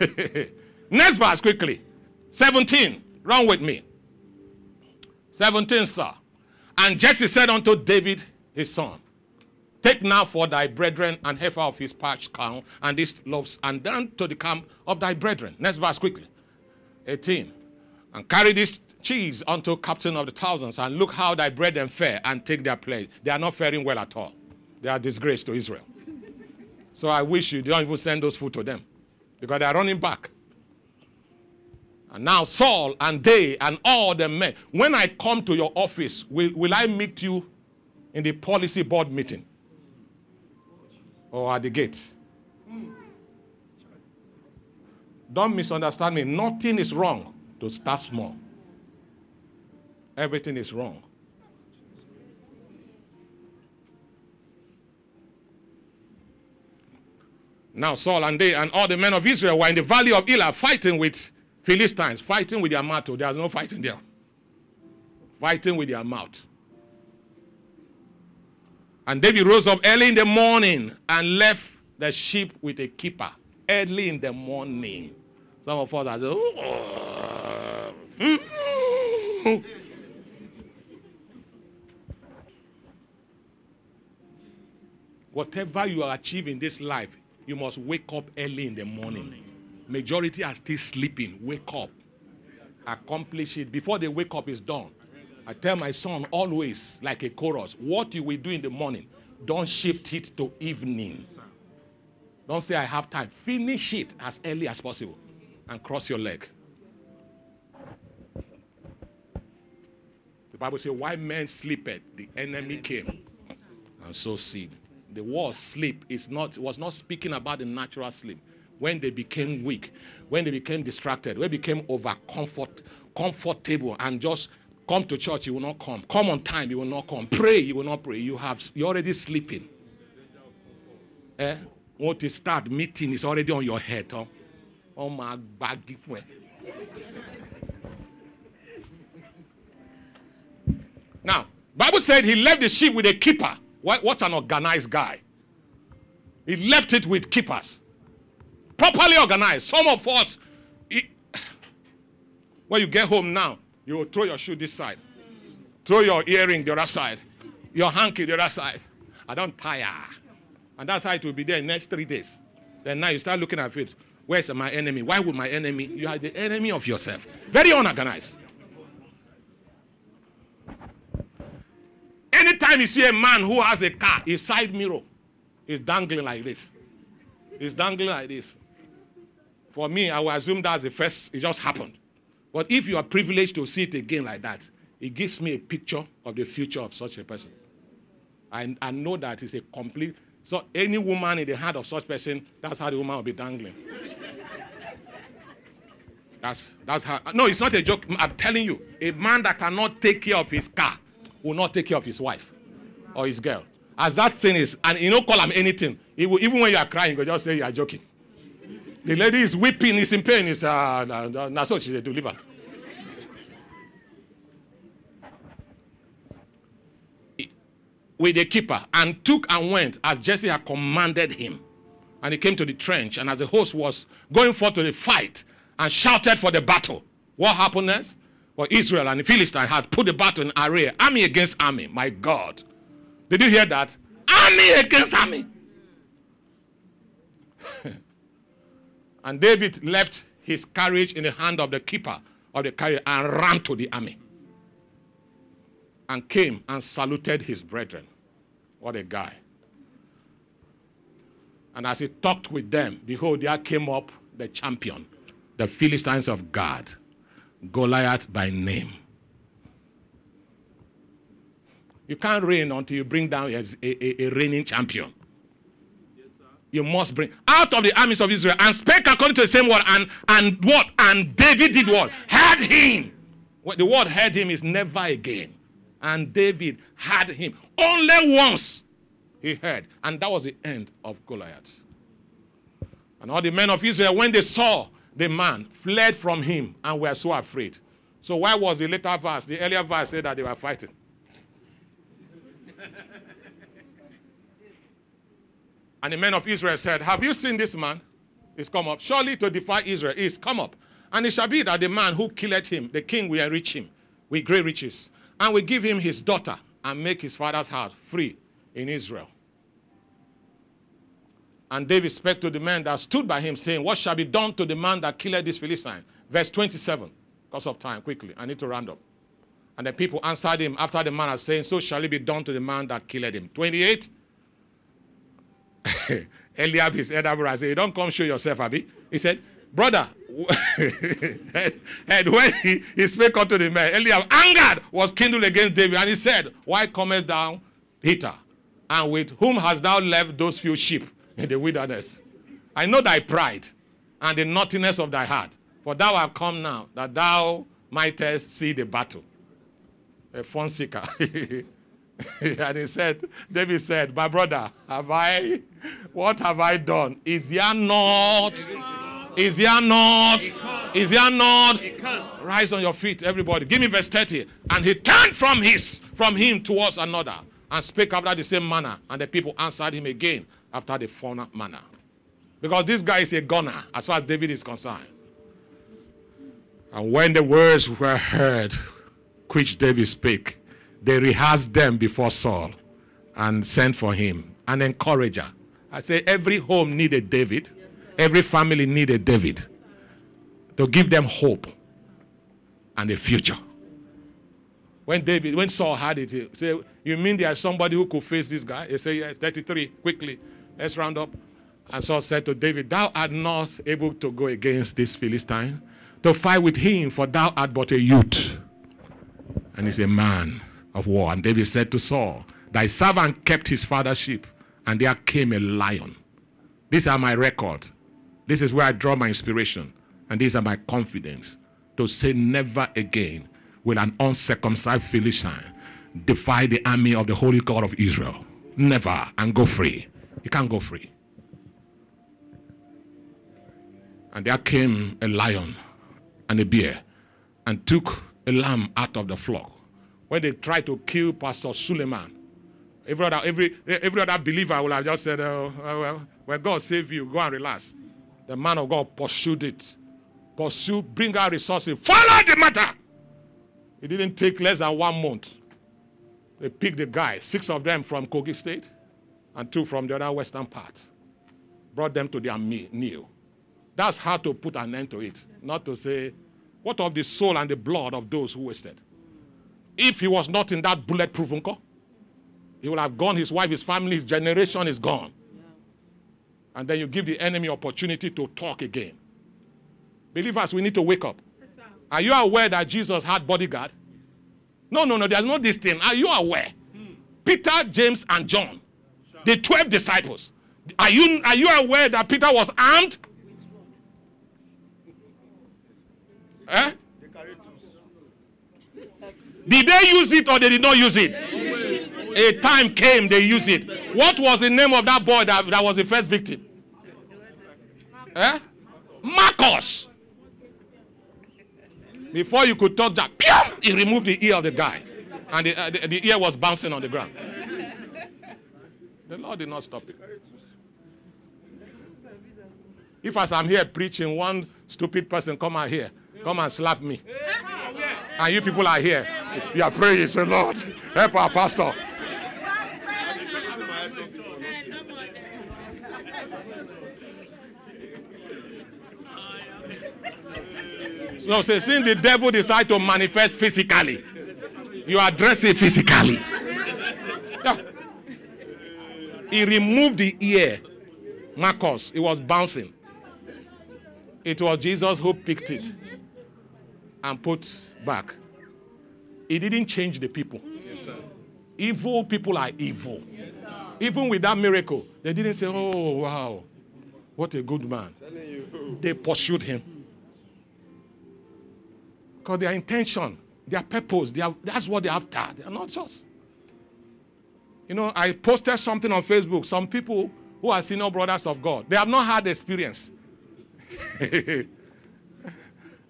Next verse, quickly. 17. Run with me. 17, sir. And Jesse said unto David, his son, Take now for thy brethren an heifer of his parched cow and these loaves, and down to the camp of thy brethren. Next verse, quickly. 18. And carry this cheese unto captain of the thousands, and look how thy brethren fare, and take their place. They are not faring well at all. They are disgrace to Israel. So I wish you don't even send those food to them because they are running back. And now Saul and they and all the men. When I come to your office, will, will I meet you in the policy board meeting? Or at the gate? Don't misunderstand me. Nothing is wrong to start small. Everything is wrong Now Saul and they and all the men of Israel were in the valley of Elah fighting with Philistines, fighting with their mouth. There's no fighting there. Fighting with their mouth. And David rose up early in the morning and left the sheep with a keeper. Early in the morning. Some of us are just, oh. Whatever you are achieving this life, you must wake up early in the morning. Majority are still sleeping. Wake up. Accomplish it. Before they wake up, it's done. I tell my son always, like a chorus, what you will do in the morning, don't shift it to evening. Don't say, I have time. Finish it as early as possible and cross your leg. The Bible says, Why men sleepeth, the enemy came and so seed. The word sleep is not was not speaking about the natural sleep. When they became weak when they became distracted when they became over comfort comfortable and just come to church you will not come. Come on time you will not come. Pray you will not pray. You have you're already sleeping. Eh what to start meeting is already on your head huh? oh my baggy friend now bible said he left the sheep with a keeper what, what an organized guy. He left it with keepers. Properly organized. Some of us, he, when you get home now, you will throw your shoe this side, throw your earring the other side, your hanky the other side. I don't tire. And that's how it will be there in the next three days. Then now you start looking at it. Where's my enemy? Why would my enemy? You are the enemy of yourself. Very unorganized. Anytime you see a man who has a car, his side mirror is dangling like this. It's dangling like this. For me, I will assume that's the first, it just happened. But if you are privileged to see it again like that, it gives me a picture of the future of such a person. I, I know that it's a complete, so any woman in the heart of such person, that's how the woman will be dangling. That's, that's how, no, it's not a joke. I'm telling you, a man that cannot take care of his car will not take care of his wife or his girl. As that thing is, and you don't call him anything. Will, even when you are crying, you just say you are joking. The lady is weeping, is in pain, is uh, that's what she deliver. With the keeper and took and went as Jesse had commanded him. And he came to the trench, and as the host was going forth to the fight and shouted for the battle, what happened next? Well, Israel and the Philistine had put the battle in array, army against army. My God. Did you hear that? Army against army. and David left his carriage in the hand of the keeper of the carriage and ran to the army and came and saluted his brethren. What a guy. And as he talked with them, behold, there came up the champion, the Philistines of Gath, Goliath by name. You can't reign until you bring down a, a, a reigning champion. you must bring out of the armies of Israel and spake according to the same word. And, and what? And David did what? Had him. The word had him is never again. And David had him. Only once he heard. And that was the end of Goliath. And all the men of Israel, when they saw the man, fled from him and were so afraid. So why was the later verse? The earlier verse said that they were fighting. and the men of Israel said, Have you seen this man? He's come up. Surely to defy Israel is come up. And it shall be that the man who killed him, the king will enrich him with great riches and we give him his daughter and make his father's house free in Israel. And David spake to the men that stood by him, saying, What shall be done to the man that killed this Philistine? Verse 27, because of time, quickly. I need to round up. And the people answered him after the manner, saying, So shall it be done to the man that killed him. 28. Eliab, his elder brother, said, You don't come show yourself, Abby. He said, Brother, and when he, he spake unto the man, Eliab angered was kindled against David, and he said, Why comest thou hither? And with whom hast thou left those few sheep in the wilderness? I know thy pride and the naughtiness of thy heart, for thou art come now that thou mightest see the battle. A fun seeker. and he said, David said, My brother, have I, what have I done? Is there not is there not? Is there not? Rise on your feet, everybody. Give me verse 30. And he turned from his from him towards another and spake after the same manner. And the people answered him again after the former manner. Because this guy is a gunner as far as David is concerned. And when the words were heard, which David spake, they rehearsed them before Saul and sent for him, an encourager. I say every home needed David. Every family needed David to give them hope and a future. When David, when Saul had it, he said, You mean there's somebody who could face this guy? He said, Yes, 33, quickly. Let's round up. And Saul said to David, Thou art not able to go against this Philistine, to fight with him, for thou art but a youth. And he's a man of war. And David said to Saul, Thy servant kept his father's sheep, and there came a lion. These are my record this is where I draw my inspiration. And these are my confidence to say, never again will an uncircumcised Philistine defy the army of the Holy God of Israel. Never and go free. You can't go free. And there came a lion and a bear and took a lamb out of the flock. When they tried to kill Pastor Suleman, every other, every, every other believer will have just said, oh, oh well, well, God save you, go and relax. The man of God pursued it. Pursue, bring out resources, follow the matter. It didn't take less than one month. They picked the guy, six of them from Kogi State and two from the other western part. Brought them to their meal. That's how to put an end to it. Not to say, what of the soul and the blood of those who wasted? If he was not in that bulletproof uncle, he would have gone, his wife, his family, his generation is gone and then you give the enemy opportunity to talk again. Believers, we need to wake up. Are you aware that Jesus had bodyguard? No, no, no, there's no this thing. Are you aware? Peter, James, and John, the 12 disciples. Are you, are you aware that Peter was armed? Eh? Did they use it or they did not use it? A time came they used it. What was the name of that boy that, that was the first victim? Eh? Malchus. Before you could talk that, he removed the ear of the guy. And the, uh, the, the, ear was bouncing on the ground. The Lord did not stop it. If as I'm here preaching, one stupid person come out here, come and slap me. And you people are here. You are praying, say, Lord, help our pastor. No, say, since the devil decide to manifest physically, you address it physically. Yeah. He removed the ear, Malchus. It was bouncing. It was Jesus who picked it and put back. He didn't change the people. Yes, evil people are evil. Yes, Even with that miracle, they didn't say, Oh, wow, what a good man. They pursued him. Because their intention, their purpose, their, that's what they're after. They're not just. You know, I posted something on Facebook. Some people who are senior brothers of God, they have not had experience.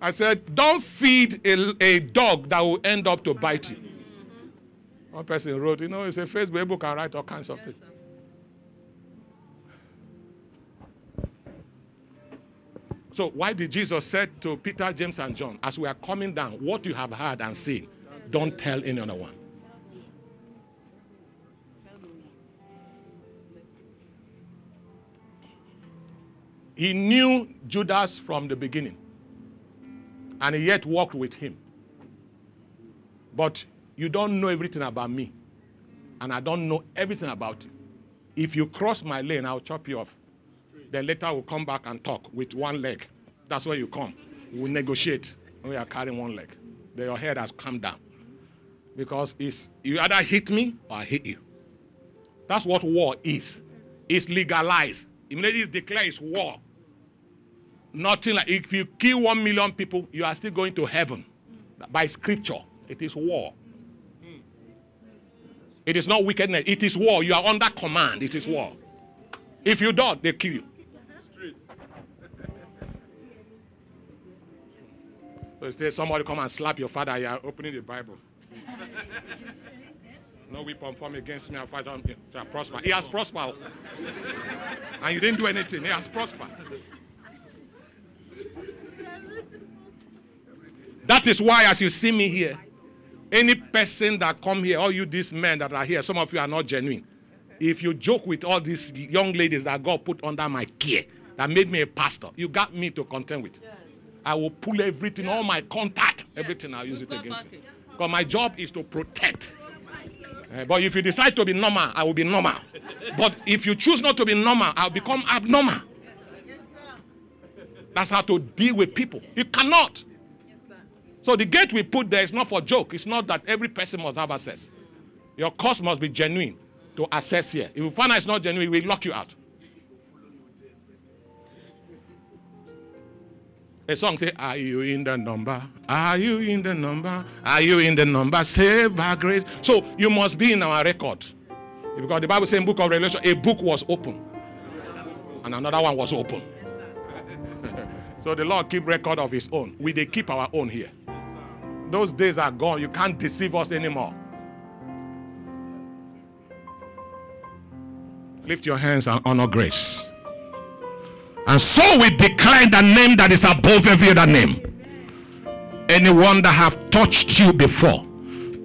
I said, don't feed a, a, dog that will end up to bite you. Mm-hmm. One person wrote, you know, it's a Facebook, can write all kinds of things. So why did Jesus said to Peter, James, and John, as we are coming down, what you have heard and seen, don't tell any other one. He knew Judas from the beginning, and he yet walked with him. But you don't know everything about me, and I don't know everything about you. If you cross my lane, I'll chop you off. Then later we'll come back and talk with one leg. That's where you come. We'll negotiate we are carrying one leg. Then your head has come down. Because it's you either hit me or I hit you. That's what war is. It's legalized. Immediately it's declared it's war. Nothing like if you kill one million people, you are still going to heaven. By scripture, it is war. It is not wickedness, it is war. You are under command, it is war. If you don't, they kill you. Say somebody come and slap your father, you are opening the Bible. no weapon formed against me, I fight on prosper. He has prospered. and you didn't do anything. He has prospered. That is why, as you see me here, any person that come here, all you these men that are here, some of you are not genuine. If you joke with all these young ladies that God put under my care, that made me a pastor, you got me to contend with. I will pull everything, all my contact, everything, I'll use it against you. Because my job is to protect. Uh, but if you decide to be normal, I will be normal. But if you choose not to be normal, I'll become abnormal. That's how to deal with people. You cannot. So the gate we put there is not for joke. It's not that every person must have access. Your cost must be genuine to access here. If you find out it's not genuine, we lock you out. A song say, Are you in the number? Are you in the number? Are you in the number? Saved by grace. So you must be in our record. Because the Bible says in book of Revelation, a book was open. And another one was open. so the Lord keep record of his own. We they keep our own here. Those days are gone. You can't deceive us anymore. Lift your hands and honor grace. And so we declare the name that is above every other name. Anyone that have touched you before,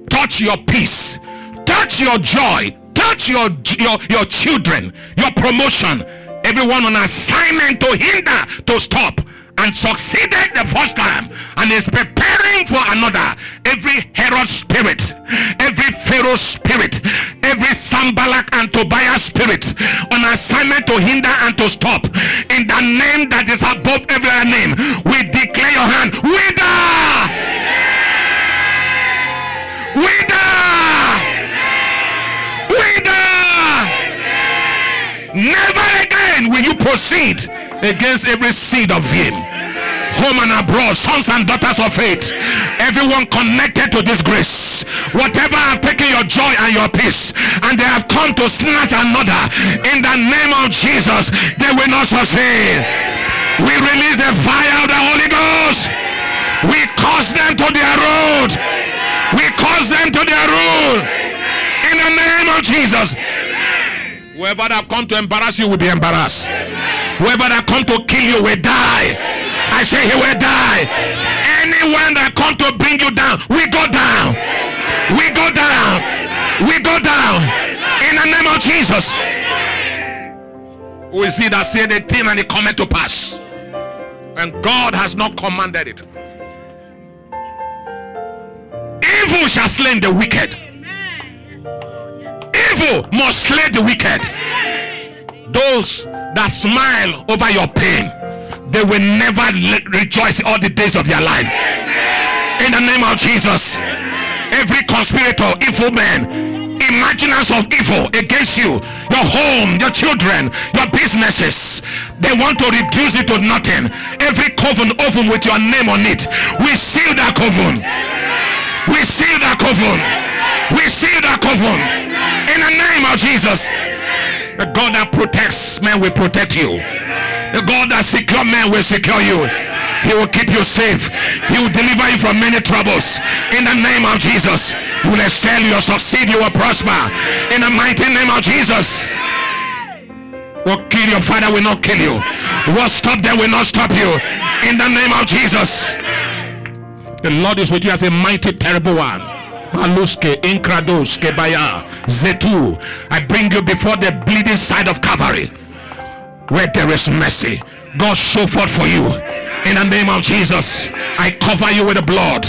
touch your peace, touch your joy, touch your, your, your children, your promotion, everyone on assignment to hinder, to stop and succeeded the first time and is preparing for another. Every Herod spirit, every Pharaoh spirit, every Sanballat and Tobiah spirit assignment to hinder and to stop. In the name that is above every name, we declare your hand. Wither! Wither! Wither! Never again will you proceed against every seed of him home and abroad, sons and daughters of faith, everyone connected to this grace, whatever have taken your joy and your peace, and they have come to snatch another, in the name of Jesus, they will not succeed. We release the fire of the Holy Ghost. We cause them to their road. We cause them to their road. In the name of Jesus. Whoever that come to embarrass you will be embarrassed. Whoever that come to kill you will die. I say he will die. Anyone that come to bring you down, we go down. We go down. We go down. In the name of Jesus. Who is he that said the thing and it cometh to pass? And God has not commanded it. Evil shall slay the wicked. Evil must slay the wicked. Those that smile over your pain, they will never le- rejoice all the days of their life. In the name of Jesus, every conspirator, evil man, imaginers of evil against you, your home, your children, your businesses, they want to reduce it to nothing. Every coven open with your name on it, we seal that coven. We seal that coven. We seal that coven. In the name of Jesus. The God that protects men will protect you. The God that secure men will secure you. He will keep you safe. He will deliver you from many troubles. In the name of Jesus. You will excel, you will succeed, you will prosper. In the mighty name of Jesus. What kill your father will not kill you. What stop them will not stop you. In the name of Jesus. The Lord is with you as a mighty, terrible one. Maluske, Inkrados, Kebaya, Zetu. I bring you before the bleeding side of Calvary, where there is mercy. God show forth for you. In the name of Jesus, I cover you with the blood.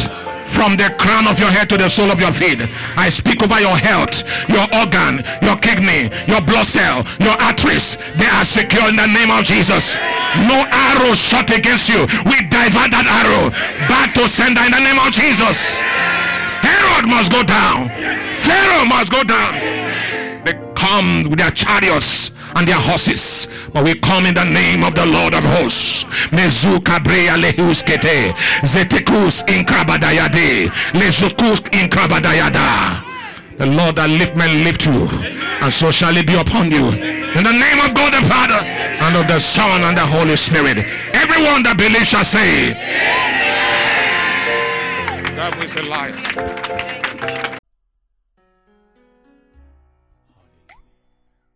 From the crown of your head to the sole of your feet, I speak over your health, your organ, your kidney, your blood cell, your arteries. They are secure in the name of Jesus. No arrow shot against you. We divert that arrow back to sender in the name of Jesus. Herod must go down. Pharaoh must go down. They come with their chariots and their horses, but we come in the name of the Lord of hosts. Zetekus inkrabadayade, lezukus inkrabadayada. The Lord that lift men lift you, and so shall it be upon you. In the name of God the Father, and of the Son, and the Holy Spirit. Everyone that believes shall say, That was a liar.